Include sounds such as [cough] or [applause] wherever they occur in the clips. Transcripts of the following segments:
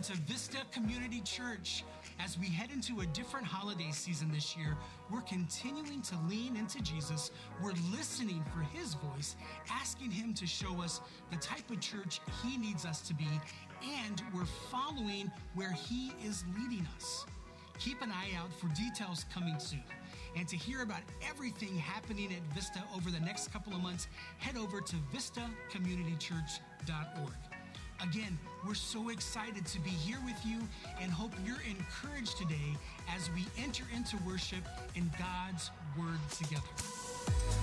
welcome to Vista Community Church. As we head into a different holiday season this year, we're continuing to lean into Jesus. We're listening for his voice, asking him to show us the type of church he needs us to be, and we're following where he is leading us. Keep an eye out for details coming soon. And to hear about everything happening at Vista over the next couple of months, head over to vistacommunitychurch.org. Again, we're so excited to be here with you and hope you're encouraged today as we enter into worship in God's Word together.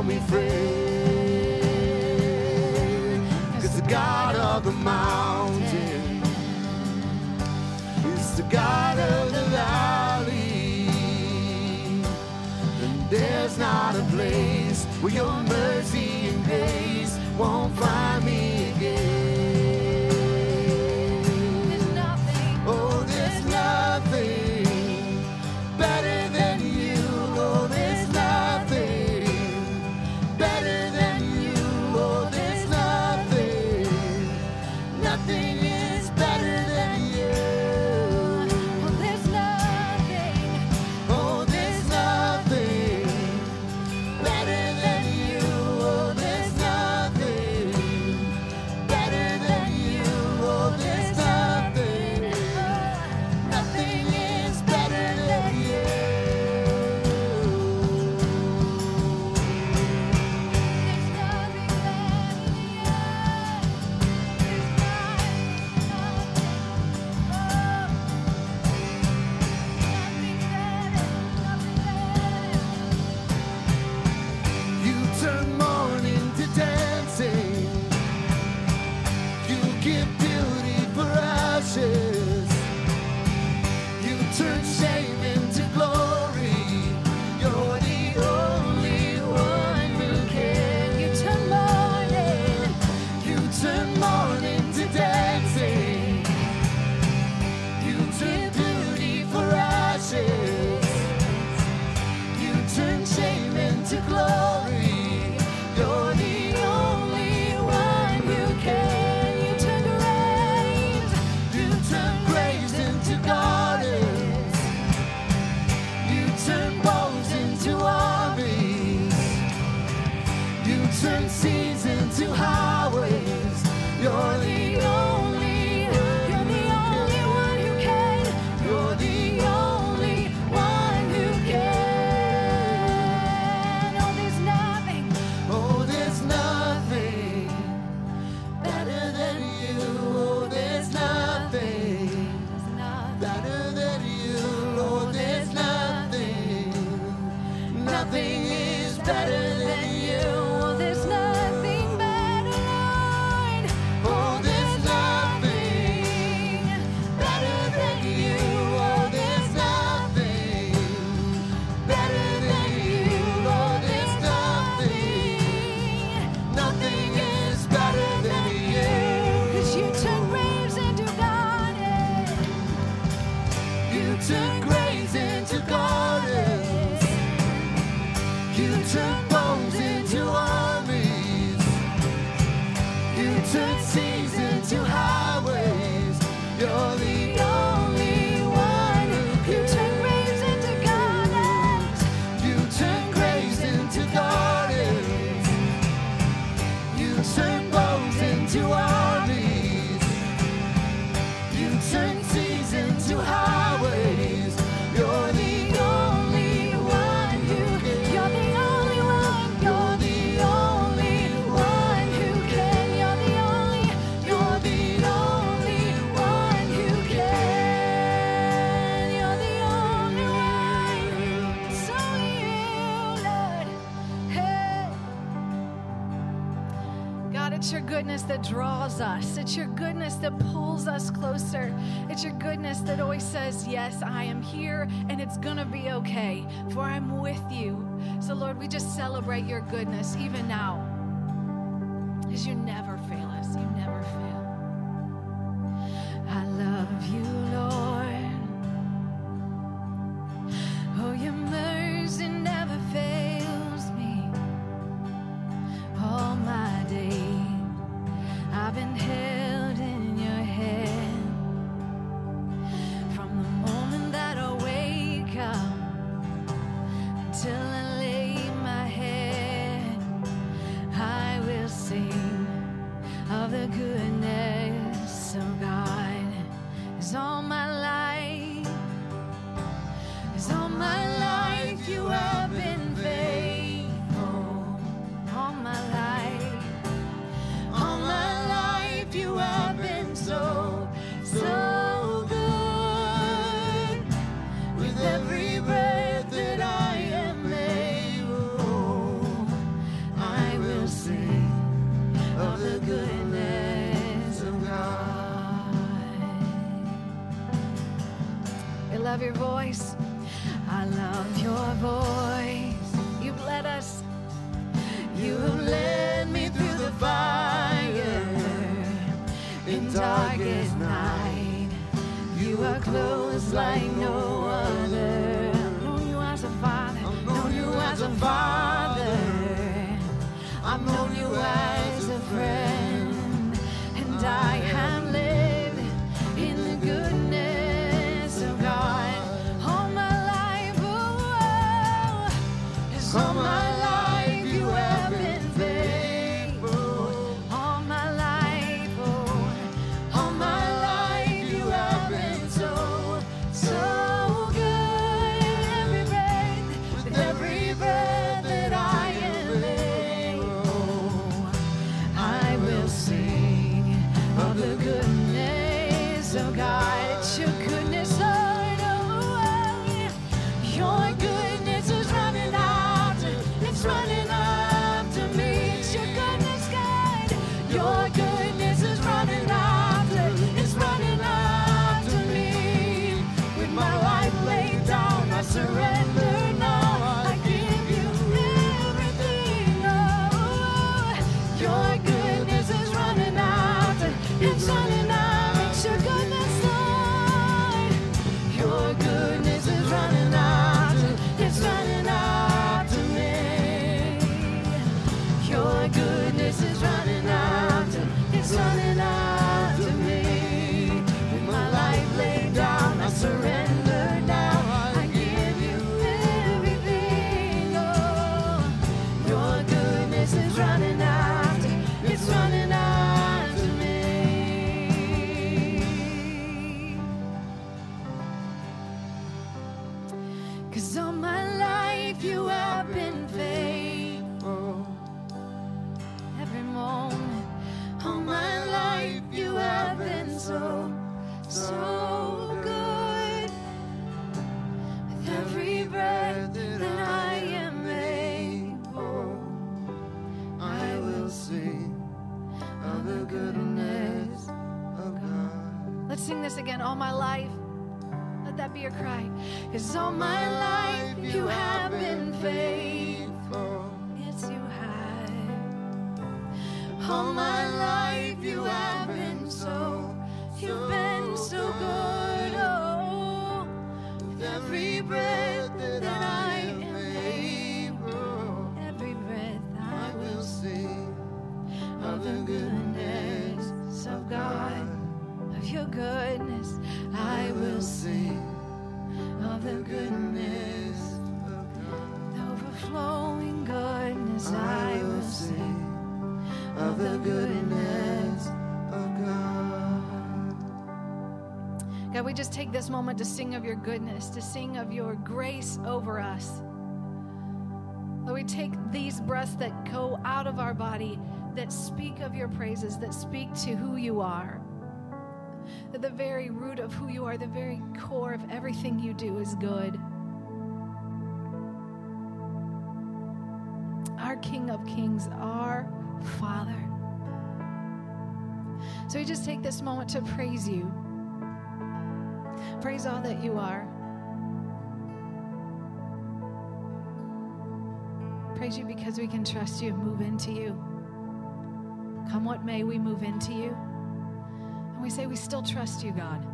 call me friend. Cause the God of the mountain is the God of the valley. And there's not a place where your mercy and grace won't find. It's your goodness that draws us. It's your goodness that pulls us closer. It's your goodness that always says, Yes, I am here and it's going to be okay, for I'm with you. So, Lord, we just celebrate your goodness even now, as you never again. All my life, let that be your cry. Cause all my life you have been faithful. Yes, you have. All my life you have been so. You've been we just take this moment to sing of your goodness, to sing of your grace over us. Lord, we take these breaths that go out of our body that speak of your praises, that speak to who you are. That the very root of who you are, the very core of everything you do is good. Our King of Kings, our Father. So we just take this moment to praise you. Praise all that you are. Praise you because we can trust you and move into you. Come what may, we move into you. And we say, We still trust you, God.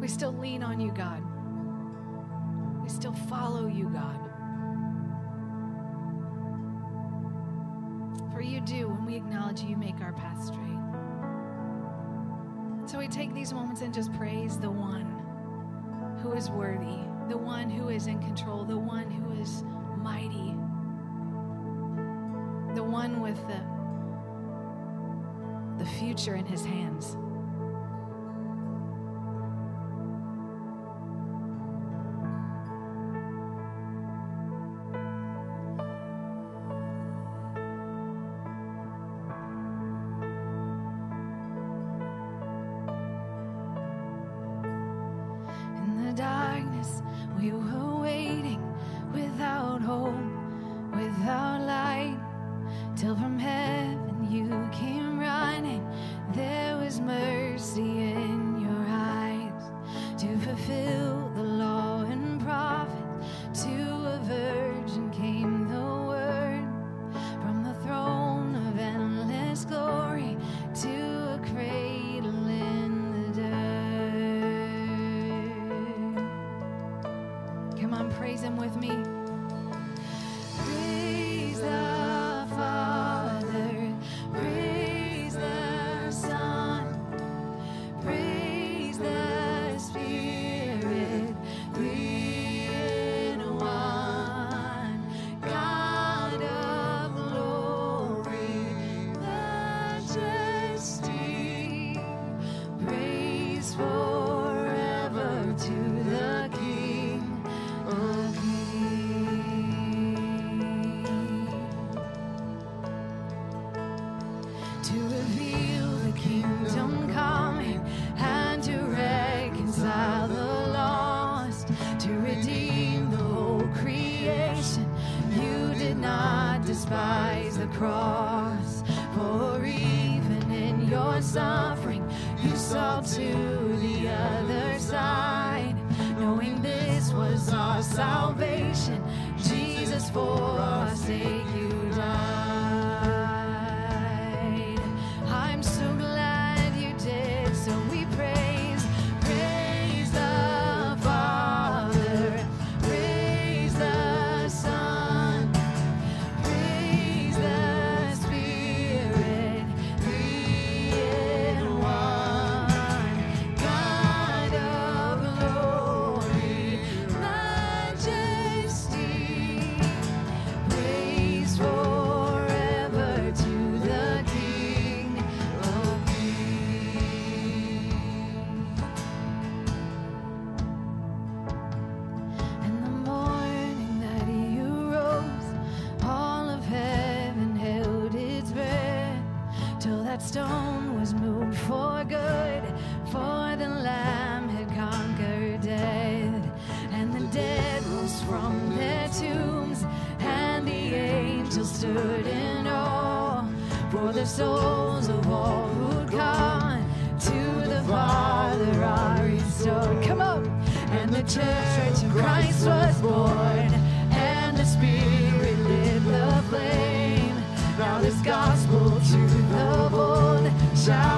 We still lean on you, God. We still follow you, God. For you do, when we acknowledge you, you make our path straight. So we take these moments and just praise the one who is worthy, the one who is in control, the one who is mighty, the one with the, the future in his hands. Despise the cross, for even in your suffering, you saw to the other side, knowing this was our salvation. Jesus, for our sake, souls of all who'd come to the Father are restored. Come on. And the church of Christ was born, and the Spirit lit the flame. Now this gospel to the bold shall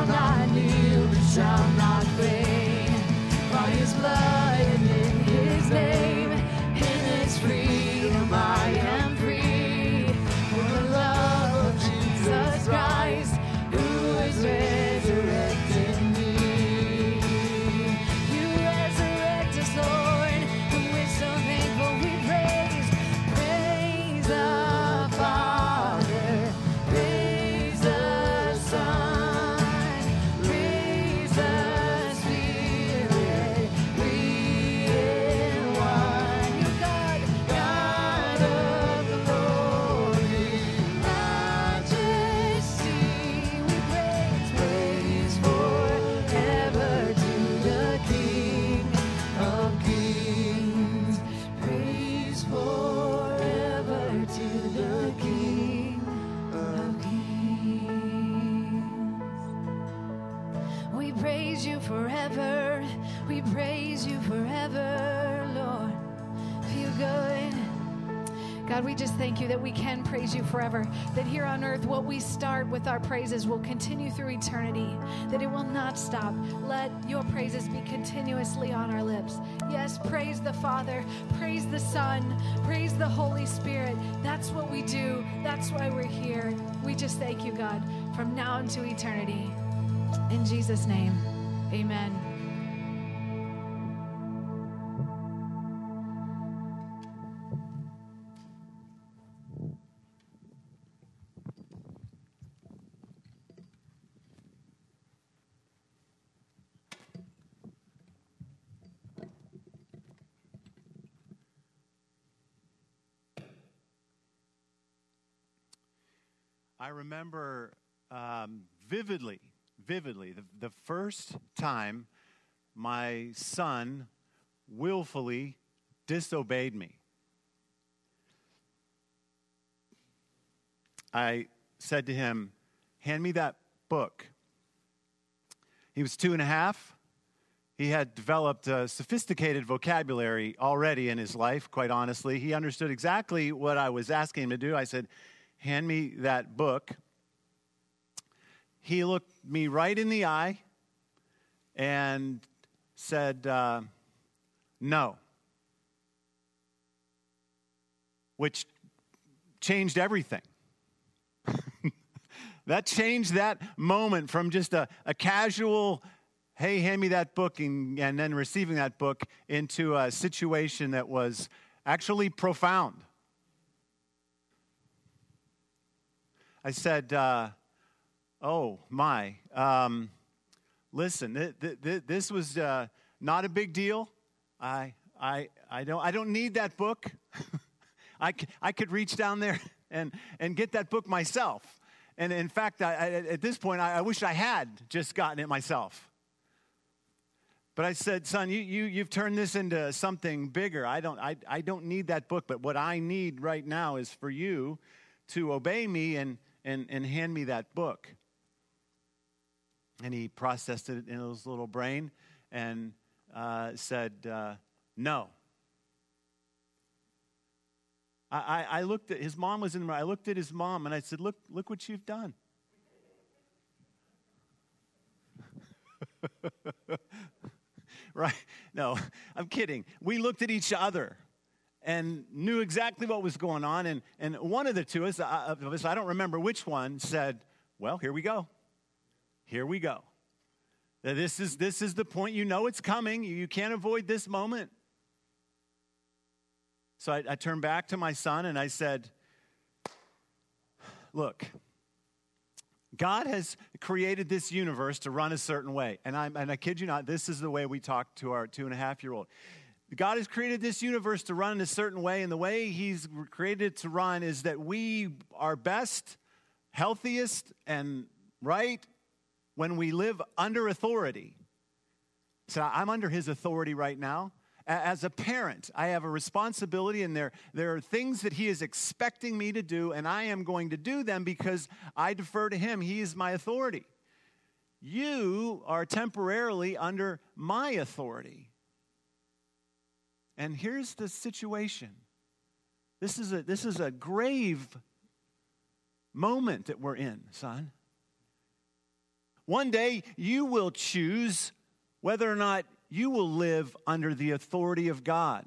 forever. That here on earth, what we start with our praises will continue through eternity, that it will not stop. Let your praises be continuously on our lips. Yes, praise the Father, praise the Son, praise the Holy Spirit. That's what we do. That's why we're here. We just thank you, God, from now into eternity. In Jesus' name, amen. Remember um, vividly, vividly, the, the first time my son willfully disobeyed me. I said to him, Hand me that book. He was two and a half. He had developed a sophisticated vocabulary already in his life, quite honestly. He understood exactly what I was asking him to do. I said, Hand me that book. He looked me right in the eye and said, uh, No. Which changed everything. [laughs] that changed that moment from just a, a casual, hey, hand me that book, and, and then receiving that book into a situation that was actually profound. I said, uh, Oh, my. Um, listen, th- th- th- this was uh, not a big deal. I, I, I, don't, I don't need that book. [laughs] I, c- I could reach down there [laughs] and, and get that book myself. And in fact, I, I, at this point, I, I wish I had just gotten it myself. But I said, son, you, you, you've turned this into something bigger. I don't, I, I don't need that book, but what I need right now is for you to obey me and, and, and hand me that book. And he processed it in his little brain and uh, said, uh, no. I, I, looked at his mom was in the I looked at his mom and I said, Look, look what you've done. [laughs] right? No, I'm kidding. We looked at each other and knew exactly what was going on. And, and one of the two uh, of us, I don't remember which one, said, Well, here we go. Here we go. This is, this is the point. You know it's coming. You can't avoid this moment. So I, I turned back to my son and I said, Look, God has created this universe to run a certain way. And, i and I kid you not, this is the way we talk to our two and a half year old. God has created this universe to run in a certain way, and the way He's created it to run is that we are best, healthiest, and right when we live under authority. So I'm under His authority right now. As a parent, I have a responsibility, and there, there are things that He is expecting me to do, and I am going to do them because I defer to Him. He is my authority. You are temporarily under my authority. And here's the situation this is a, this is a grave moment that we're in, son. One day you will choose whether or not you will live under the authority of God.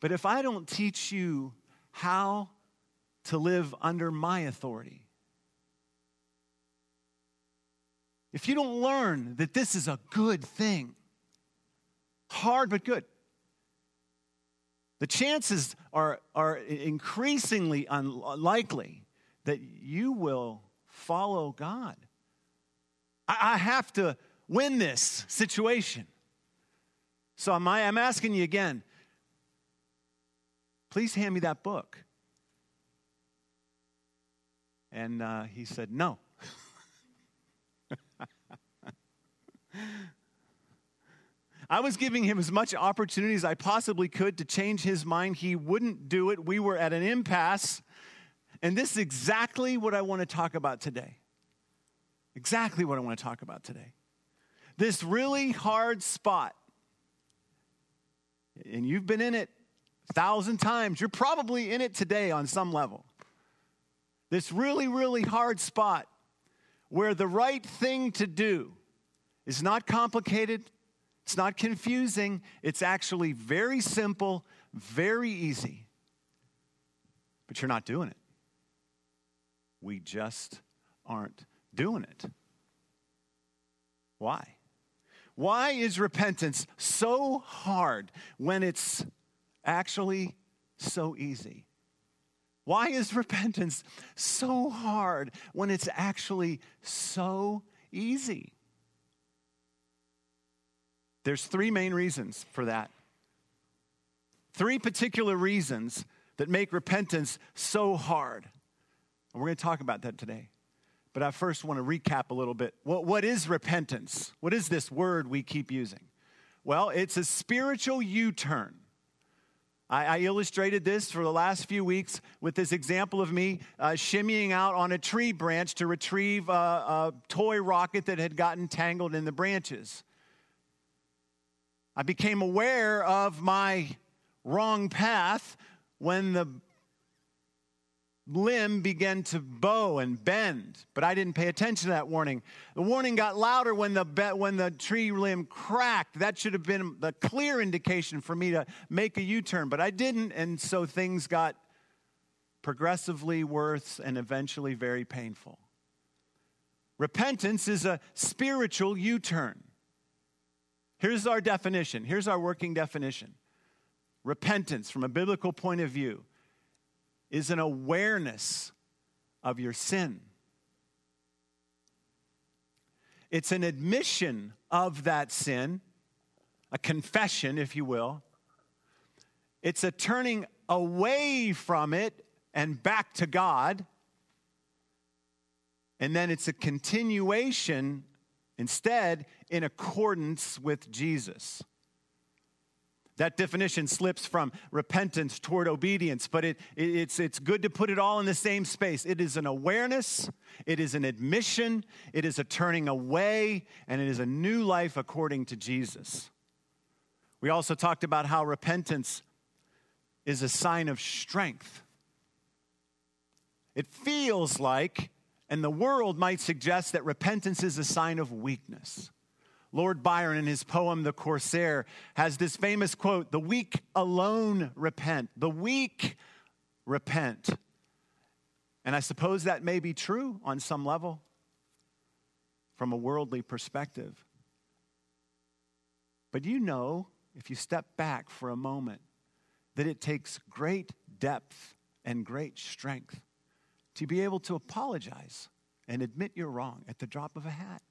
But if I don't teach you how to live under my authority, if you don't learn that this is a good thing, hard but good, the chances are, are increasingly unlikely that you will follow God. I, I have to win this situation. So I'm, I'm asking you again please hand me that book. And uh, he said, no. I was giving him as much opportunity as I possibly could to change his mind. He wouldn't do it. We were at an impasse. And this is exactly what I want to talk about today. Exactly what I want to talk about today. This really hard spot. And you've been in it a thousand times. You're probably in it today on some level. This really, really hard spot where the right thing to do is not complicated, it's not confusing, it's actually very simple, very easy. But you're not doing it. We just aren't doing it. Why? Why is repentance so hard when it's actually so easy? Why is repentance so hard when it's actually so easy? There's three main reasons for that. Three particular reasons that make repentance so hard. And we're going to talk about that today. But I first want to recap a little bit. What, what is repentance? What is this word we keep using? Well, it's a spiritual U turn. I, I, illustrated this for the last few weeks with this example of me uh, shimmying out on a tree branch to retrieve a, a toy rocket that had gotten tangled in the branches. I became aware of my wrong path when the limb began to bow and bend, but I didn't pay attention to that warning. The warning got louder when the, when the tree limb cracked. That should have been the clear indication for me to make a U turn, but I didn't, and so things got progressively worse and eventually very painful. Repentance is a spiritual U turn. Here's our definition. Here's our working definition. Repentance, from a biblical point of view, is an awareness of your sin. It's an admission of that sin, a confession, if you will. It's a turning away from it and back to God. And then it's a continuation instead in accordance with Jesus. That definition slips from repentance toward obedience, but it, it, it's, it's good to put it all in the same space. It is an awareness, it is an admission, it is a turning away, and it is a new life according to Jesus. We also talked about how repentance is a sign of strength. It feels like, and the world might suggest that repentance is a sign of weakness. Lord Byron, in his poem, The Corsair, has this famous quote The weak alone repent. The weak repent. And I suppose that may be true on some level from a worldly perspective. But you know, if you step back for a moment, that it takes great depth and great strength to be able to apologize and admit you're wrong at the drop of a hat.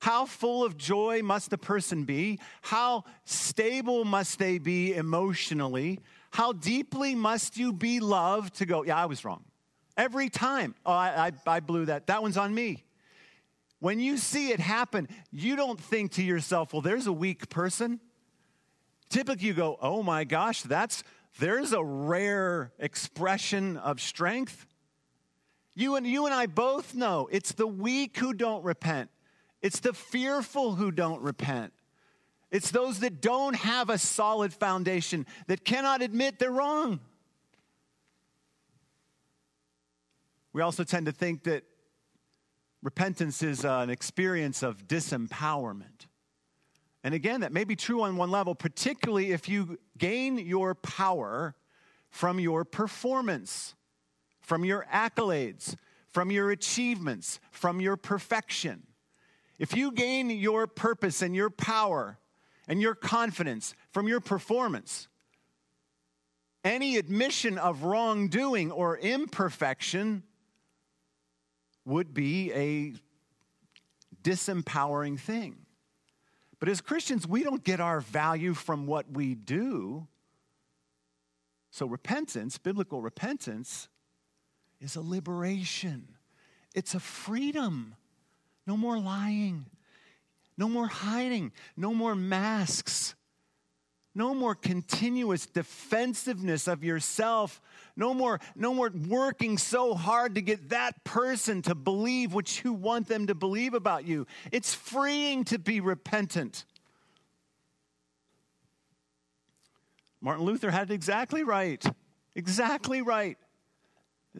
How full of joy must a person be? How stable must they be emotionally? How deeply must you be loved to go, yeah, I was wrong? Every time. Oh, I, I, I blew that. That one's on me. When you see it happen, you don't think to yourself, well, there's a weak person. Typically, you go, oh my gosh, that's, there's a rare expression of strength. You and, you and I both know it's the weak who don't repent. It's the fearful who don't repent. It's those that don't have a solid foundation, that cannot admit they're wrong. We also tend to think that repentance is an experience of disempowerment. And again, that may be true on one level, particularly if you gain your power from your performance, from your accolades, from your achievements, from your perfection. If you gain your purpose and your power and your confidence from your performance, any admission of wrongdoing or imperfection would be a disempowering thing. But as Christians, we don't get our value from what we do. So, repentance, biblical repentance, is a liberation, it's a freedom. No more lying. No more hiding. No more masks. No more continuous defensiveness of yourself. No more, no more working so hard to get that person to believe what you want them to believe about you. It's freeing to be repentant. Martin Luther had it exactly right. Exactly right.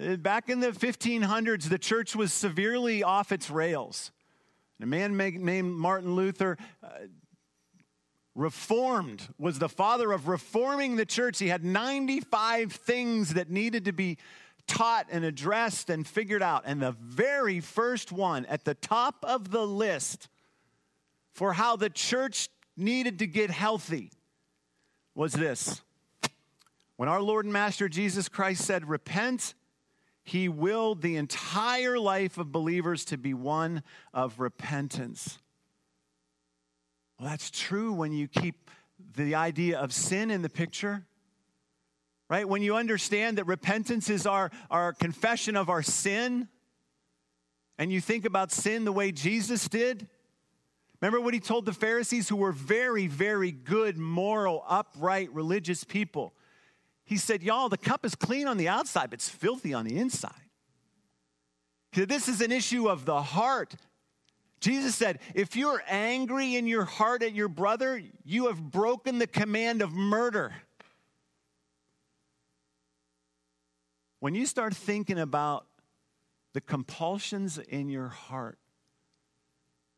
Uh, back in the 1500s, the church was severely off its rails. A man named Martin Luther uh, reformed, was the father of reforming the church. He had 95 things that needed to be taught and addressed and figured out. And the very first one at the top of the list for how the church needed to get healthy was this. When our Lord and Master Jesus Christ said, Repent, he willed the entire life of believers to be one of repentance. Well, that's true when you keep the idea of sin in the picture. Right? When you understand that repentance is our, our confession of our sin, and you think about sin the way Jesus did. Remember what he told the Pharisees, who were very, very good, moral, upright, religious people? He said, Y'all, the cup is clean on the outside, but it's filthy on the inside. Said, This is an issue of the heart. Jesus said, If you're angry in your heart at your brother, you have broken the command of murder. When you start thinking about the compulsions in your heart,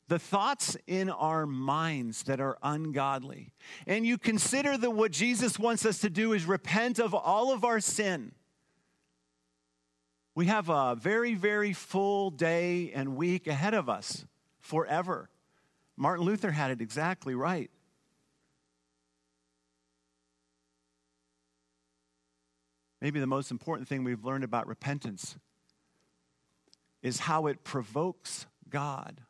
the thoughts in our minds that are ungodly, and you consider that what Jesus wants us to do is repent of all of our sin, we have a very, very full day and week ahead of us forever. Martin Luther had it exactly right. Maybe the most important thing we've learned about repentance is how it provokes God.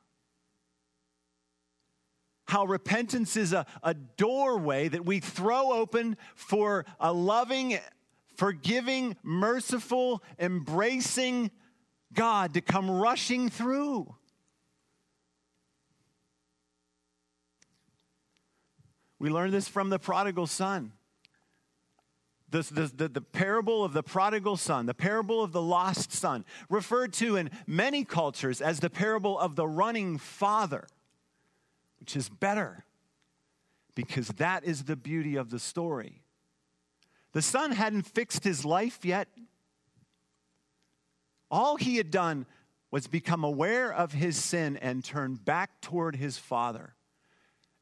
How repentance is a, a doorway that we throw open for a loving, forgiving, merciful, embracing God to come rushing through. We learn this from the prodigal son. The, the, the, the, parable of the prodigal son, the parable of the lost son, referred to in many cultures as the parable of the running father, which is better because that is the beauty of the story. The son hadn't fixed his life yet. All he had done was become aware of his sin and turn back toward his father.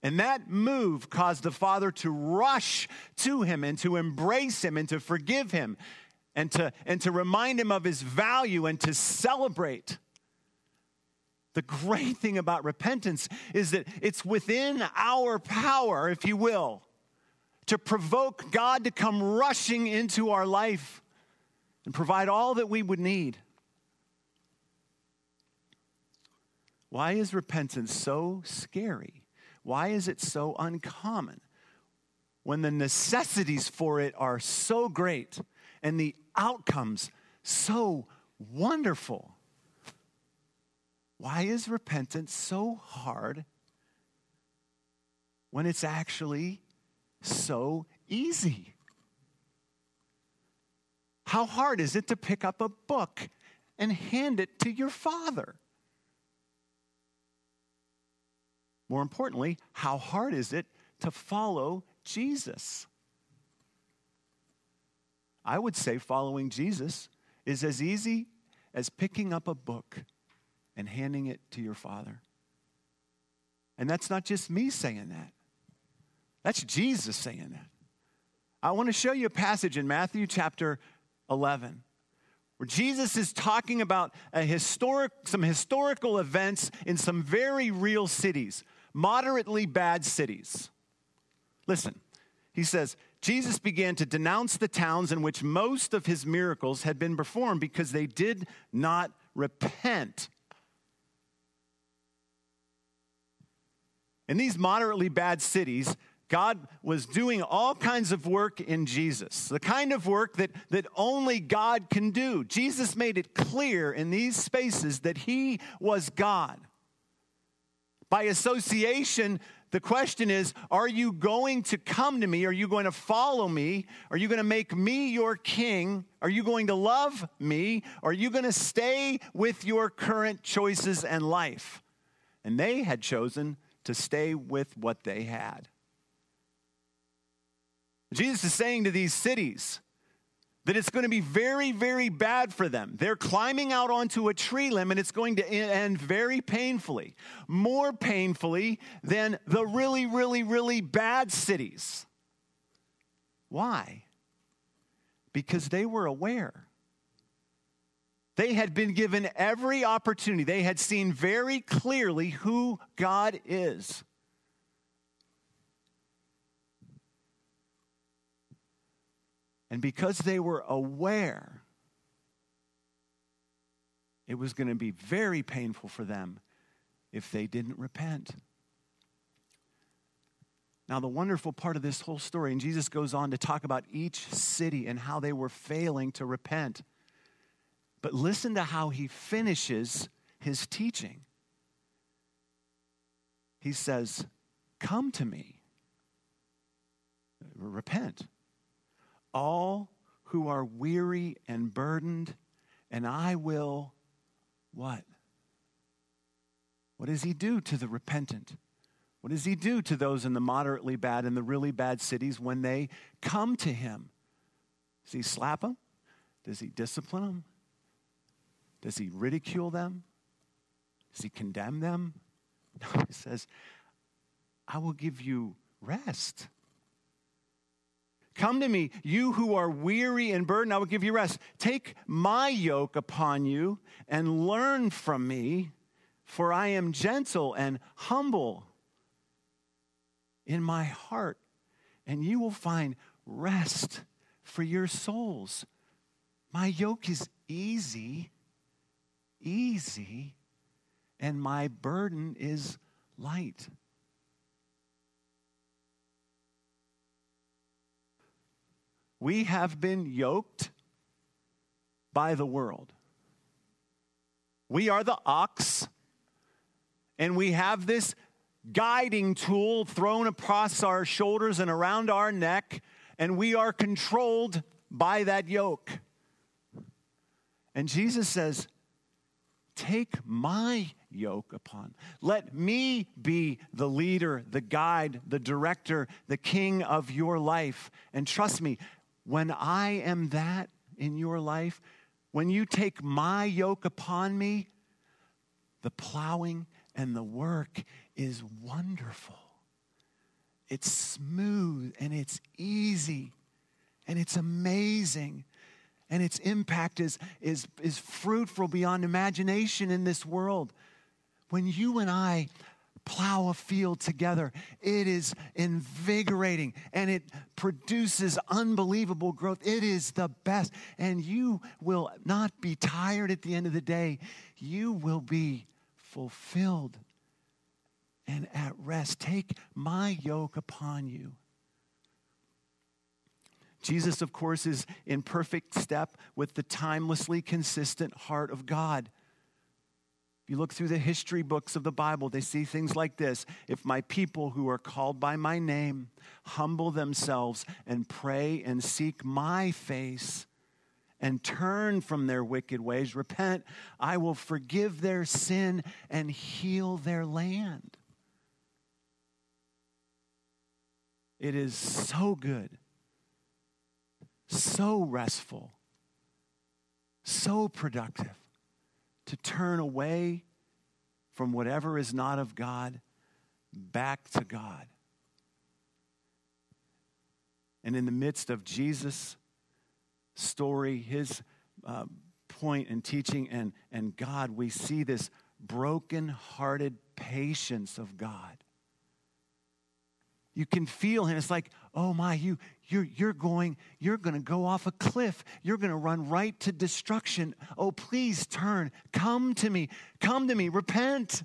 And that move caused the father to rush to him and to embrace him and to forgive him and to, and to remind him of his value and to celebrate. The great thing about repentance is that it's within our power, if you will, to provoke God to come rushing into our life and provide all that we would need. Why is repentance so scary? Why is it so uncommon when the necessities for it are so great and the outcomes so wonderful? Why is repentance so hard when it's actually so easy? How hard is it to pick up a book and hand it to your father? More importantly, how hard is it to follow Jesus? I would say following Jesus is as easy as picking up a book and handing it to your father. And that's not just me saying that, that's Jesus saying that. I want to show you a passage in Matthew chapter 11 where Jesus is talking about historic, some historical events in some very real cities moderately bad cities. Listen, he says, Jesus began to denounce the towns in which most of his miracles had been performed because they did not repent. In these moderately bad cities, God was doing all kinds of work in Jesus, the kind of work that, that only God can do. Jesus made it clear in these spaces that he was God. By association, the question is Are you going to come to me? Are you going to follow me? Are you going to make me your king? Are you going to love me? Are you going to stay with your current choices and life? And they had chosen to stay with what they had. Jesus is saying to these cities that it's going to be very, very bad for them. They're climbing out onto a tree limb and it's going to end very painfully, more painfully than the really, really, really bad cities. Why? Because they were aware. They had been given every opportunity. They had seen very clearly who God is. And because they were aware, it was going to be very painful for them if they didn't repent. Now, the wonderful part of this whole story, and Jesus goes on to talk about each city and how they were failing to repent. But listen to how he finishes his teaching. He says, Come to me, repent all who are weary and burdened, and I will what? What does he do to the repentant? What does he do to those in the moderately bad and the really bad cities when they come to him? Does he slap them? Does he discipline them? Does he ridicule them? Does he condemn them? [laughs] No, he says, I will give you rest. Come to me, you who are weary and burdened, I will give you rest. Take my yoke upon you and learn from me, for I am gentle and humble in my heart, and you will find rest for your souls. My yoke is easy, easy, and my burden is light. We have been yoked by the world. We are the ox, and we have this guiding tool thrown across our shoulders and around our neck, and we are controlled by that yoke. And Jesus says, Take my yoke upon. Let me be the leader, the guide, the director, the king of your life. And trust me, when I am that in your life, when you take my yoke upon me, the plowing and the work is wonderful. It's smooth and it's easy and it's amazing. And its impact is, is, is fruitful beyond imagination in this world. When you and I plow a field together. It is invigorating and it produces unbelievable growth. It is the best. And you will not be tired at the end of the day. You will be fulfilled and at rest. Take my yoke upon you. Jesus, of course, is in perfect step with the timelessly consistent heart of God. If you look through the history books of the Bible, they see things like this If my people who are called by my name humble themselves and pray and seek my face and turn from their wicked ways, repent, I will forgive their sin and heal their land. It is so good, so restful, so productive to turn away from whatever is not of God back to God. And in the midst of Jesus' story, his uh, point and teaching, and, and God, we see this broken hearted patience of God. You can feel him. It's like, oh my, you, you're, you're going, you're going to go off a cliff. You're going to run right to destruction. Oh, please turn. Come to me. Come to me. Repent.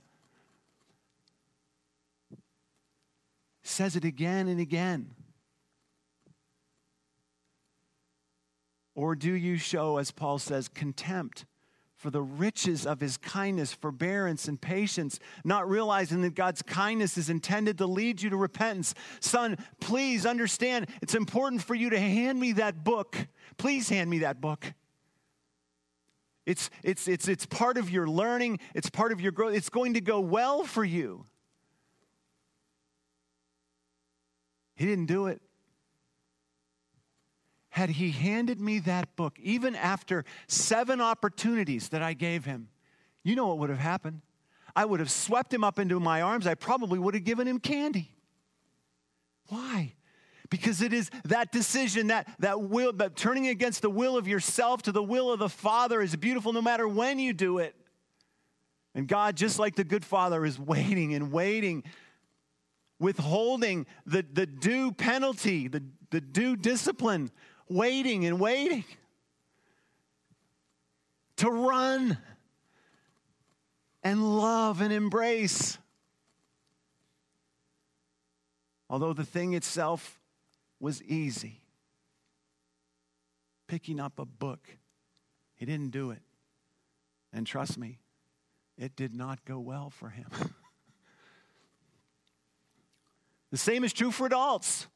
Says it again and again. Or do you show, as Paul says, contempt for the riches of his kindness, forbearance, and patience, not realizing that God's kindness is intended to lead you to repentance. Son, please understand it's important for you to hand me that book. Please hand me that book. It's, it's, it's, it's part of your learning, it's part of your growth. It's going to go well for you. He didn't do it. Had he handed me that book, even after seven opportunities that I gave him, you know what would have happened? I would have swept him up into my arms. I probably would have given him candy. Why? Because it is that decision, that, that will, that turning against the will of yourself to the will of the Father is beautiful no matter when you do it. And God, just like the good Father, is waiting and waiting, withholding the, the due penalty, the, the due discipline, waiting and waiting to run and love and embrace. Although the thing itself was easy. Picking up a book, he didn't do it. And trust me, it did not go well for him. [laughs] the same is true for adults.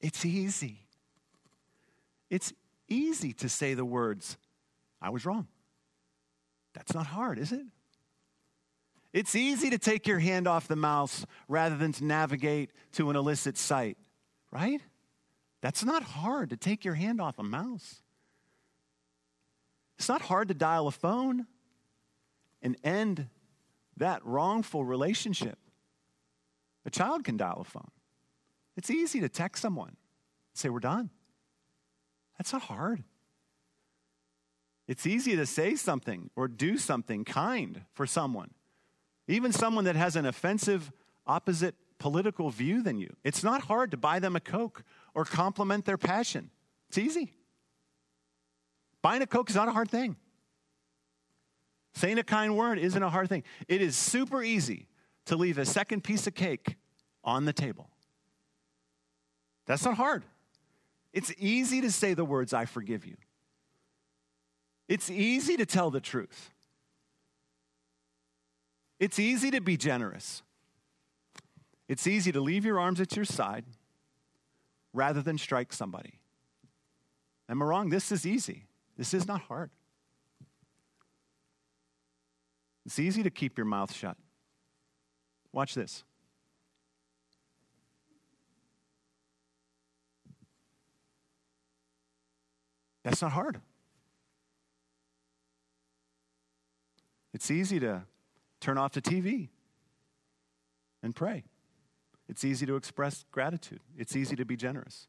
It's easy. It's easy to say the words, I was wrong. That's not hard, is it? It's easy to take your hand off the mouse rather than to navigate to an illicit site, right? That's not hard to take your hand off a mouse. It's not hard to dial a phone and end that wrongful relationship. A child can dial a phone. It's easy to text someone, say, We're done. That's not hard. It's easy to say something or do something kind for someone, even someone that has an offensive, opposite political view than you. It's not hard to buy them a Coke or compliment their passion. It's easy. Buying a Coke is not a hard thing. Saying a kind word isn't a hard thing. It is super easy to leave a second piece of cake on the table. That's not hard. It's easy to say the words, I forgive you. It's easy to tell the truth. It's easy to be generous. It's easy to leave your arms at your side rather than strike somebody. Am I wrong? This is easy. This is not hard. It's easy to keep your mouth shut. Watch this. That's not hard. It's easy to turn off the TV and pray. It's easy to express gratitude. It's easy to be generous.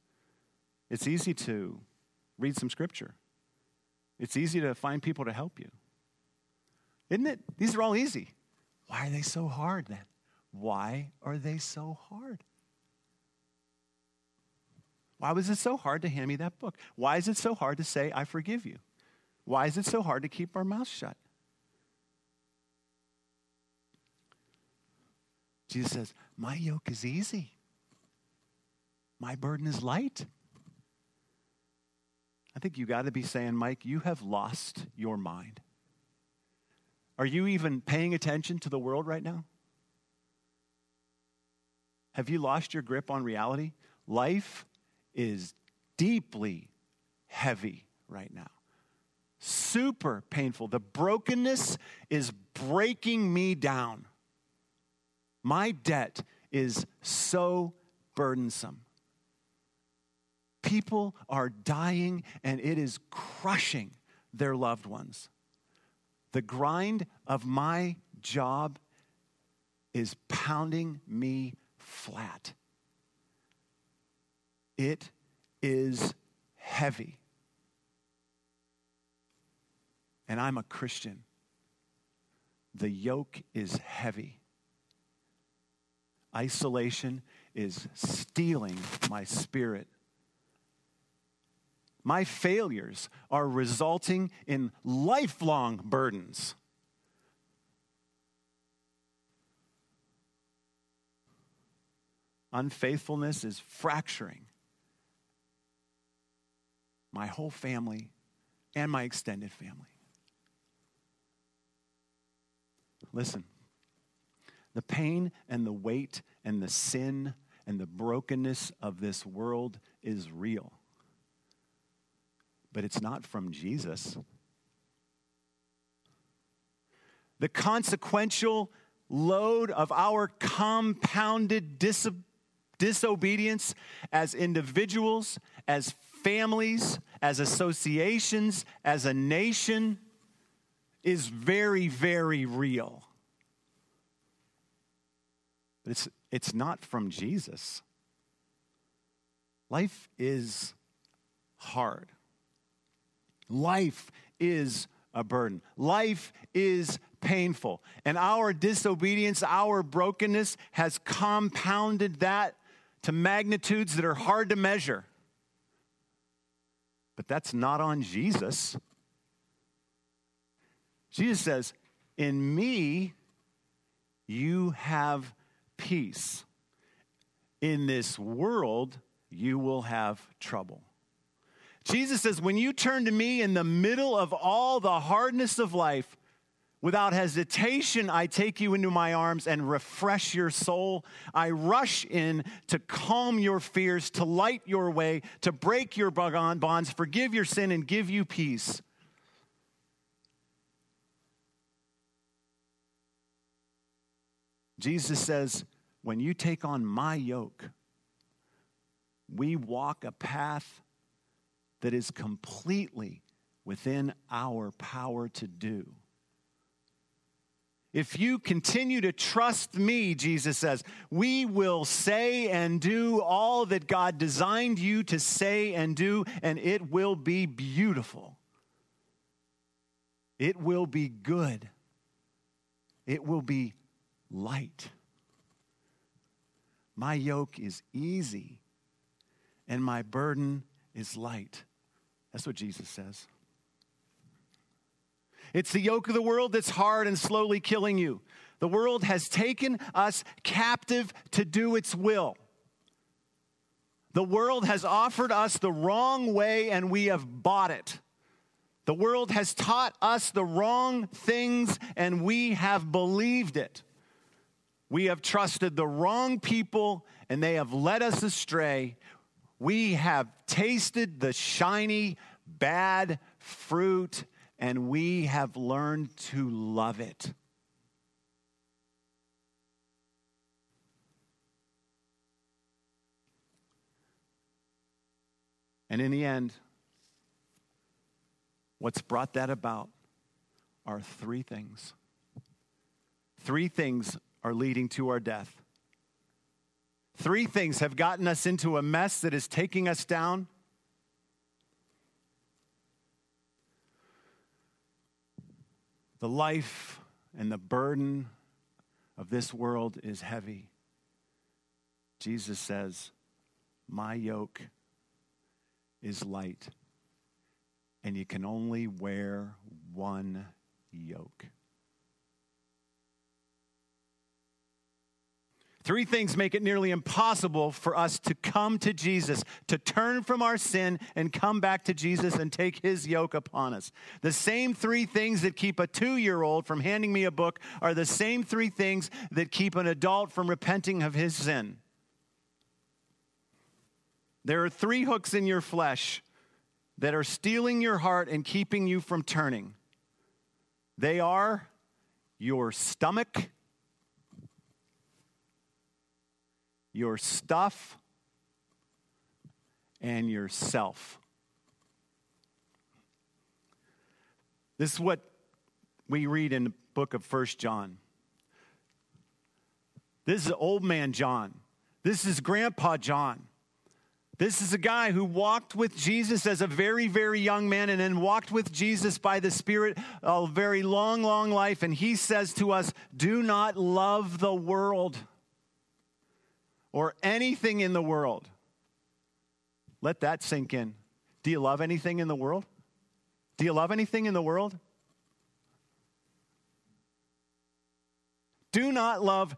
It's easy to read some scripture. It's easy to find people to help you. Isn't it? These are all easy. Why are they so hard then? Why are they so hard? Why was it so hard to hand me that book? Why is it so hard to say, I forgive you? Why is it so hard to keep our mouths shut? Jesus says, My yoke is easy, my burden is light. I think you got to be saying, Mike, you have lost your mind. Are you even paying attention to the world right now? Have you lost your grip on reality? Life is deeply heavy right now. Super painful. The brokenness is breaking me down. My debt is so burdensome. People are dying and it is crushing their loved ones. The grind of my job is pounding me flat. It is heavy. And I'm a Christian. The yoke is heavy. Isolation is stealing my spirit. My failures are resulting in lifelong burdens. Unfaithfulness is fracturing my whole family and my extended family. Listen, the pain and the weight and the sin and the brokenness of this world is real but it's not from Jesus. The consequential load of our compounded dis- Disobedience as individuals, as families, as associations, as a nation is very, very real. But it's, it's not from Jesus. Life is hard. Life is a burden. Life is painful. And our disobedience, our brokenness has compounded that to magnitudes that are hard to measure. But that's not on Jesus. Jesus says, In me, you have peace. In this world, you will have trouble. Jesus says, When you turn to me in the middle of all the hardness of life, Without hesitation, I take you into my arms and refresh your soul. I rush in to calm your fears, to light your way, to break your bonds, forgive your sin, and give you peace. Jesus says, when you take on my yoke, we walk a path that is completely within our power to do. If you continue to trust me, Jesus says, we will say and do all that God designed you to say and do, and it will be beautiful. It will be good. It will be light. My yoke is easy, and my burden is light. That's what Jesus says. It's the yoke of the world that's hard and slowly killing you. The world has taken us captive to do its will. The world has offered us the wrong way and we have bought it. The world has taught us the wrong things and we have believed it. We have trusted the wrong people and they have led us astray. We have tasted the shiny, bad fruit and we have learned to love it. And in the end, what's brought that about are three things. Three things are leading to our death. Three things have gotten us into a mess that is taking us down. The life and the burden of this world is heavy. Jesus says, My yoke is light, and you can only wear one yoke. Three things make it nearly impossible for us to come to Jesus, to turn from our sin and come back to Jesus and take his yoke upon us. The same three things that keep a two year old from handing me a book are the same three things that keep an adult from repenting of his sin. There are three hooks in your flesh that are stealing your heart and keeping you from turning. They are your stomach your stuff, and yourself. This is what we read in the book of First John. This is old man John. This is grandpa John. This is a guy who walked with Jesus as a very, very young man and then walked with Jesus by the Spirit a very long, long life. And he says to us, Do not love the world or anything in the world. Let that sink in. Do you love anything in the world? Do you love anything in the world? Do not love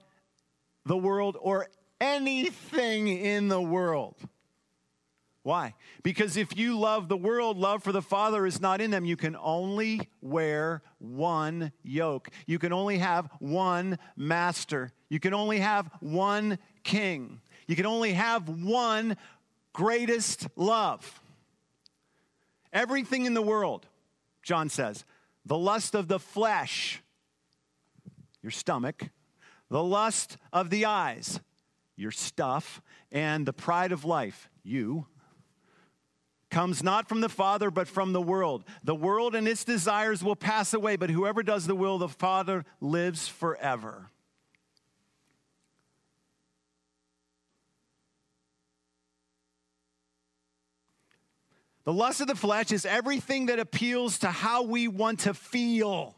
the world or anything in the world. Why? Because if you love the world, love for the Father is not in them. You can only wear one yoke. You can only have one master. You can only have one king. You can only have one greatest love. Everything in the world, John says, the lust of the flesh, your stomach, the lust of the eyes, your stuff, and the pride of life, you, comes not from the Father, but from the world. The world and its desires will pass away, but whoever does the will of the Father lives forever. The lust of the flesh is everything that appeals to how we want to feel.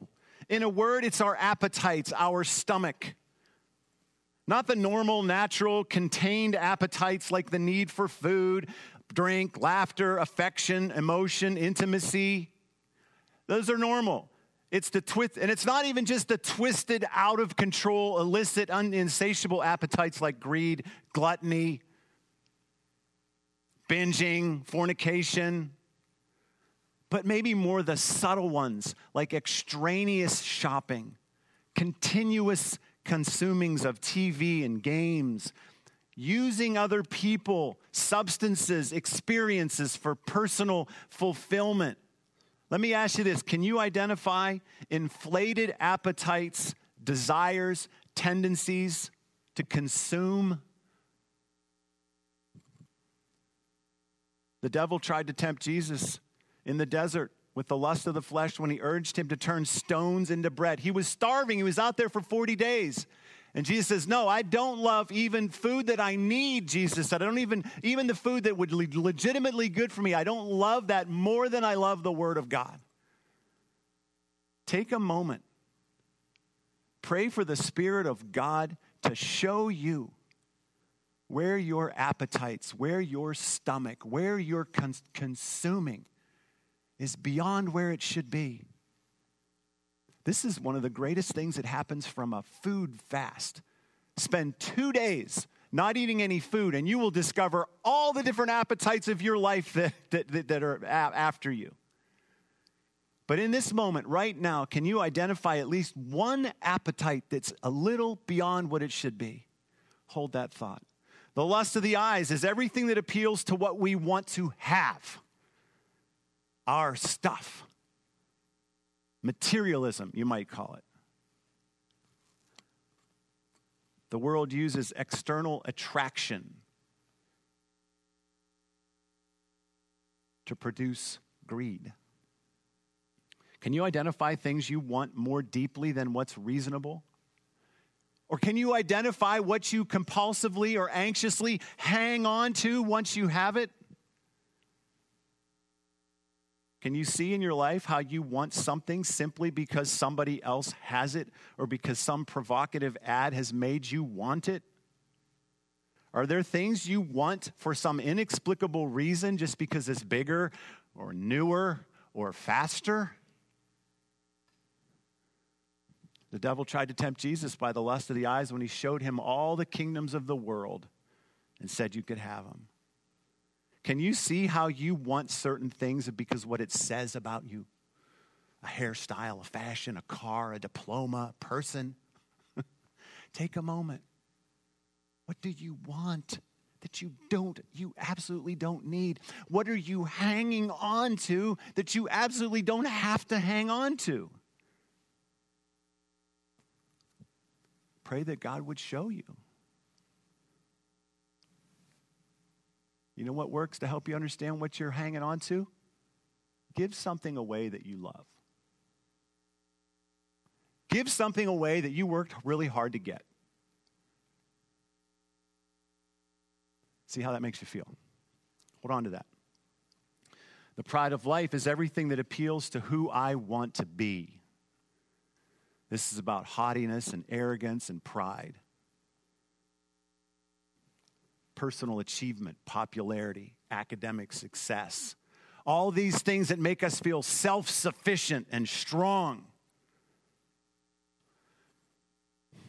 In a word, it's our appetites, our stomach. Not the normal, natural, contained appetites like the need for food, drink, laughter, affection, emotion, intimacy. Those are normal. It's the twist, and it's not even just the twisted, out of control, illicit, uninsatiable appetites like greed, gluttony, binging, fornication, but maybe more the subtle ones like extraneous shopping, continuous consumings of TV and games, using other people, substances, experiences for personal fulfillment. Let me ask you this can you identify inflated appetites, desires, tendencies to consume? The devil tried to tempt Jesus in the desert with the lust of the flesh when he urged him to turn stones into bread. He was starving, he was out there for 40 days. And Jesus says, No, I don't love even food that I need, Jesus said. I don't even, even the food that would be legitimately good for me, I don't love that more than I love the Word of God. Take a moment. Pray for the Spirit of God to show you where your appetites, where your stomach, where you're cons- consuming is beyond where it should be. This is one of the greatest things that happens from a food fast. Spend two days not eating any food, and you will discover all the different appetites of your life that, that, that are after you. But in this moment, right now, can you identify at least one appetite that's a little beyond what it should be? Hold that thought. The lust of the eyes is everything that appeals to what we want to have our stuff. Materialism, you might call it. The world uses external attraction to produce greed. Can you identify things you want more deeply than what's reasonable? Or can you identify what you compulsively or anxiously hang on to once you have it? Can you see in your life how you want something simply because somebody else has it or because some provocative ad has made you want it? Are there things you want for some inexplicable reason just because it's bigger or newer or faster? The devil tried to tempt Jesus by the lust of the eyes when he showed him all the kingdoms of the world and said you could have them. Can you see how you want certain things because what it says about you? A hairstyle, a fashion, a car, a diploma, a person. [laughs] Take a moment. What do you want that you don't, you absolutely don't need? What are you hanging on to that you absolutely don't have to hang on to? pray that God would show you. You know what works to help you understand what you're hanging on to? Give something away that you love. Give something away that you worked really hard to get. See how that makes you feel. Hold on to that. The pride of life is everything that appeals to who I want to be. This is about haughtiness and arrogance and pride. Personal achievement, popularity, academic success. All these things that make us feel self sufficient and strong.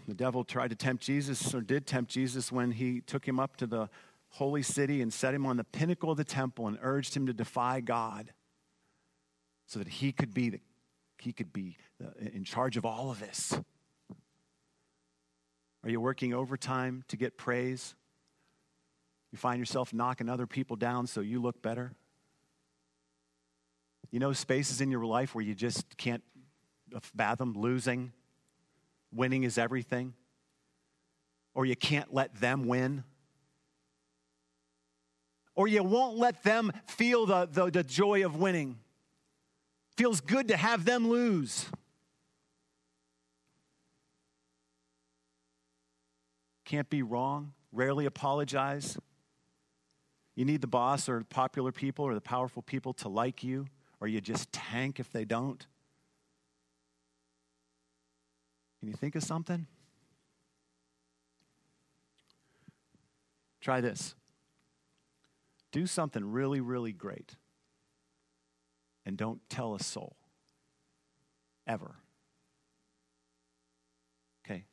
The devil tried to tempt Jesus, or did tempt Jesus, when he took him up to the holy city and set him on the pinnacle of the temple and urged him to defy God so that he could be the he could be uh, in charge of all of this. Are you working overtime to get praise? You find yourself knocking other people down so you look better? You know, spaces in your life where you just can't fathom losing, winning is everything. or you can't let them win, or you won't let them feel the, the, the joy of winning. Feels good to have them lose. Can't be wrong, rarely apologize. You need the boss or the popular people or the powerful people to like you, or you just tank if they don't. Can you think of something? Try this. Do something really, really great and don't tell a soul. Ever. Okay.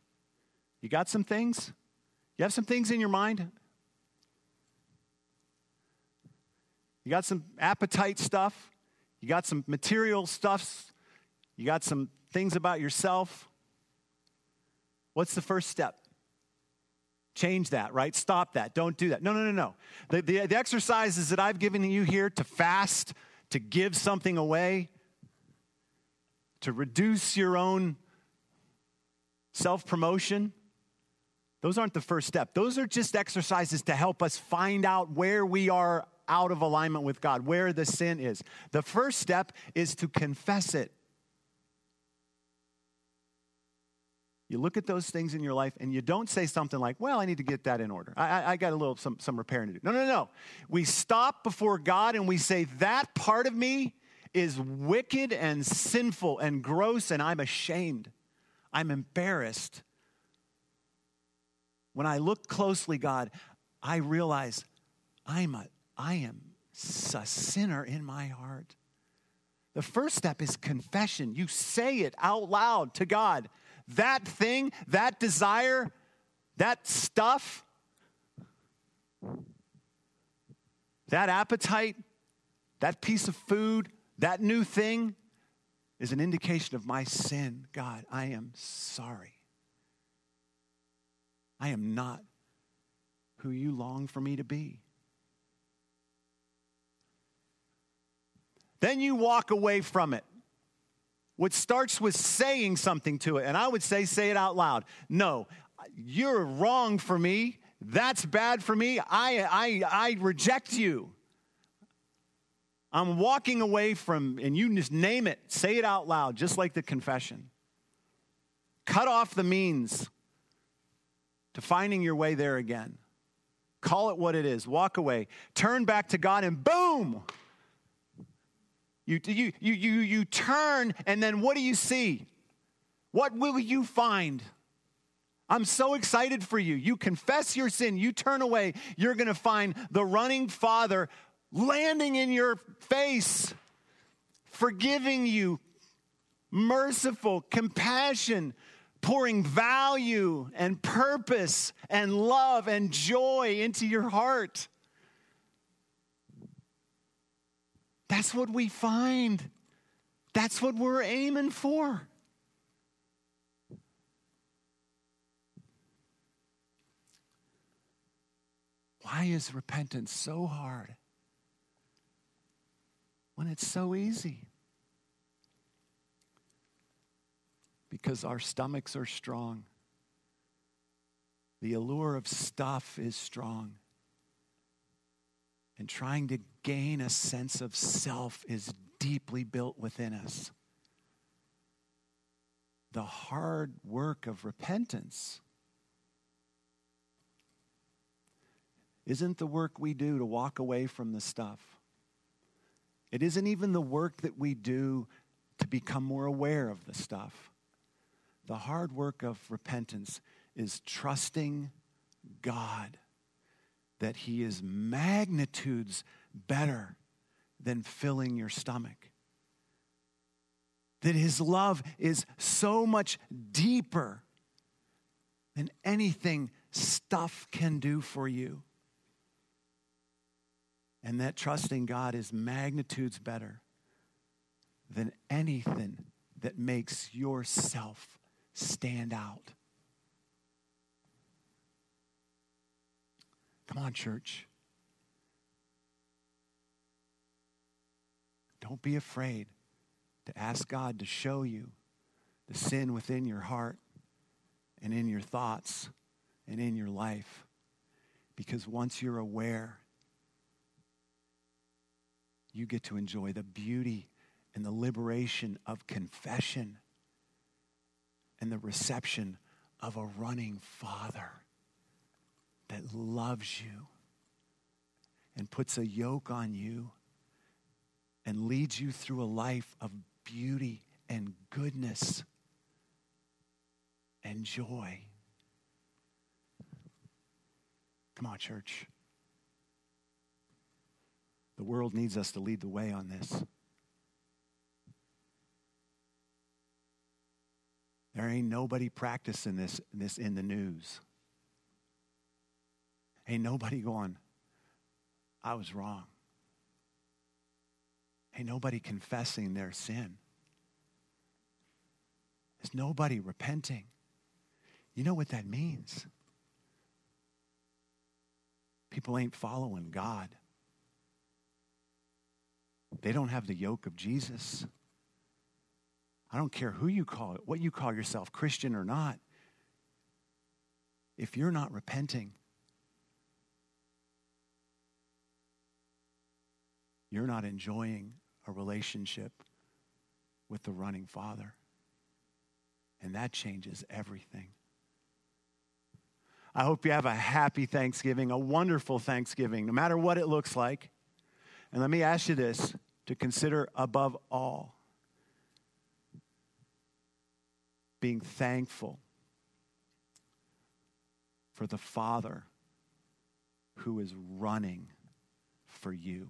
You got some things? You have some things in your mind? You got some appetite stuff? You got some material stuffs. You got some things about yourself? What's the first step? Change that, right? Stop that. Don't do that. No, no, no, no. The, the, the exercises that I've given you here to fast, to give something away, to reduce your own self promotion, those aren't the first step. Those are just exercises to help us find out where we are out of alignment with God, where the sin is. The first step is to confess it. You look at those things in your life and you don't say something like, well, I need to get that in order. I, I, I got a little, some, some repairing to do. No, no, no. We stop before God and we say, that part of me is wicked and sinful and gross and I'm ashamed. I'm embarrassed. When I look closely, God, I realize I'm a, I am a sinner in my heart. The first step is confession. You say it out loud to God that thing, that desire, that stuff, that appetite, that piece of food, that new thing is an indication of my sin. God, I am sorry. I am not who you long for me to be. Then you walk away from it which starts with saying something to it. And I would say, say it out loud. No, you're wrong for me. That's bad for me. I, I, I reject you. I'm walking away from, and you just name it, say it out loud, just like the confession. Cut off the means to finding your way there again. Call it what it is. Walk away. Turn back to God, and boom, you, you, you, you, you turn, and then what do you see? What will you find? I'm so excited for you. You confess your sin, you turn away, you're going to find the running Father landing in your face, forgiving you, merciful, compassion, pouring value and purpose and love and joy into your heart. That's what we find. That's what we're aiming for. Why is repentance so hard when it's so easy? Because our stomachs are strong. The allure of stuff is strong and trying to gain a sense of self is deeply built within us. The hard work of repentance isn't the work we do to walk away from the stuff. It isn't even the work that we do to become more aware of the stuff. The hard work of repentance is trusting God that He is magnitudes better than filling your stomach. That His love is so much deeper than anything stuff can do for you. And that trusting God is magnitudes better than anything that makes yourself stand out. Come on, church. Don't be afraid to ask God to show you the sin within your heart and in your thoughts and in your life. Because once you're aware, you get to enjoy the beauty and the liberation of confession and the reception of a running Father that loves you and puts a yoke on you and leads you through a life of beauty and goodness and joy. Come on, church. The world needs us to lead the way on this. There ain't nobody practicing this, this in the news. Ain't nobody going, I was wrong. Ain't nobody confessing their sin. There's nobody repenting. You know what that means? People ain't following God. They don't have the yoke of Jesus. I don't care who you call it, what you call yourself, Christian or not. If you're not repenting, you're not enjoying a relationship with the running Father. And that changes everything. I hope you have a happy Thanksgiving, a wonderful Thanksgiving, no matter what it looks like. And let me ask you this to consider above all being thankful for the Father who is running for you.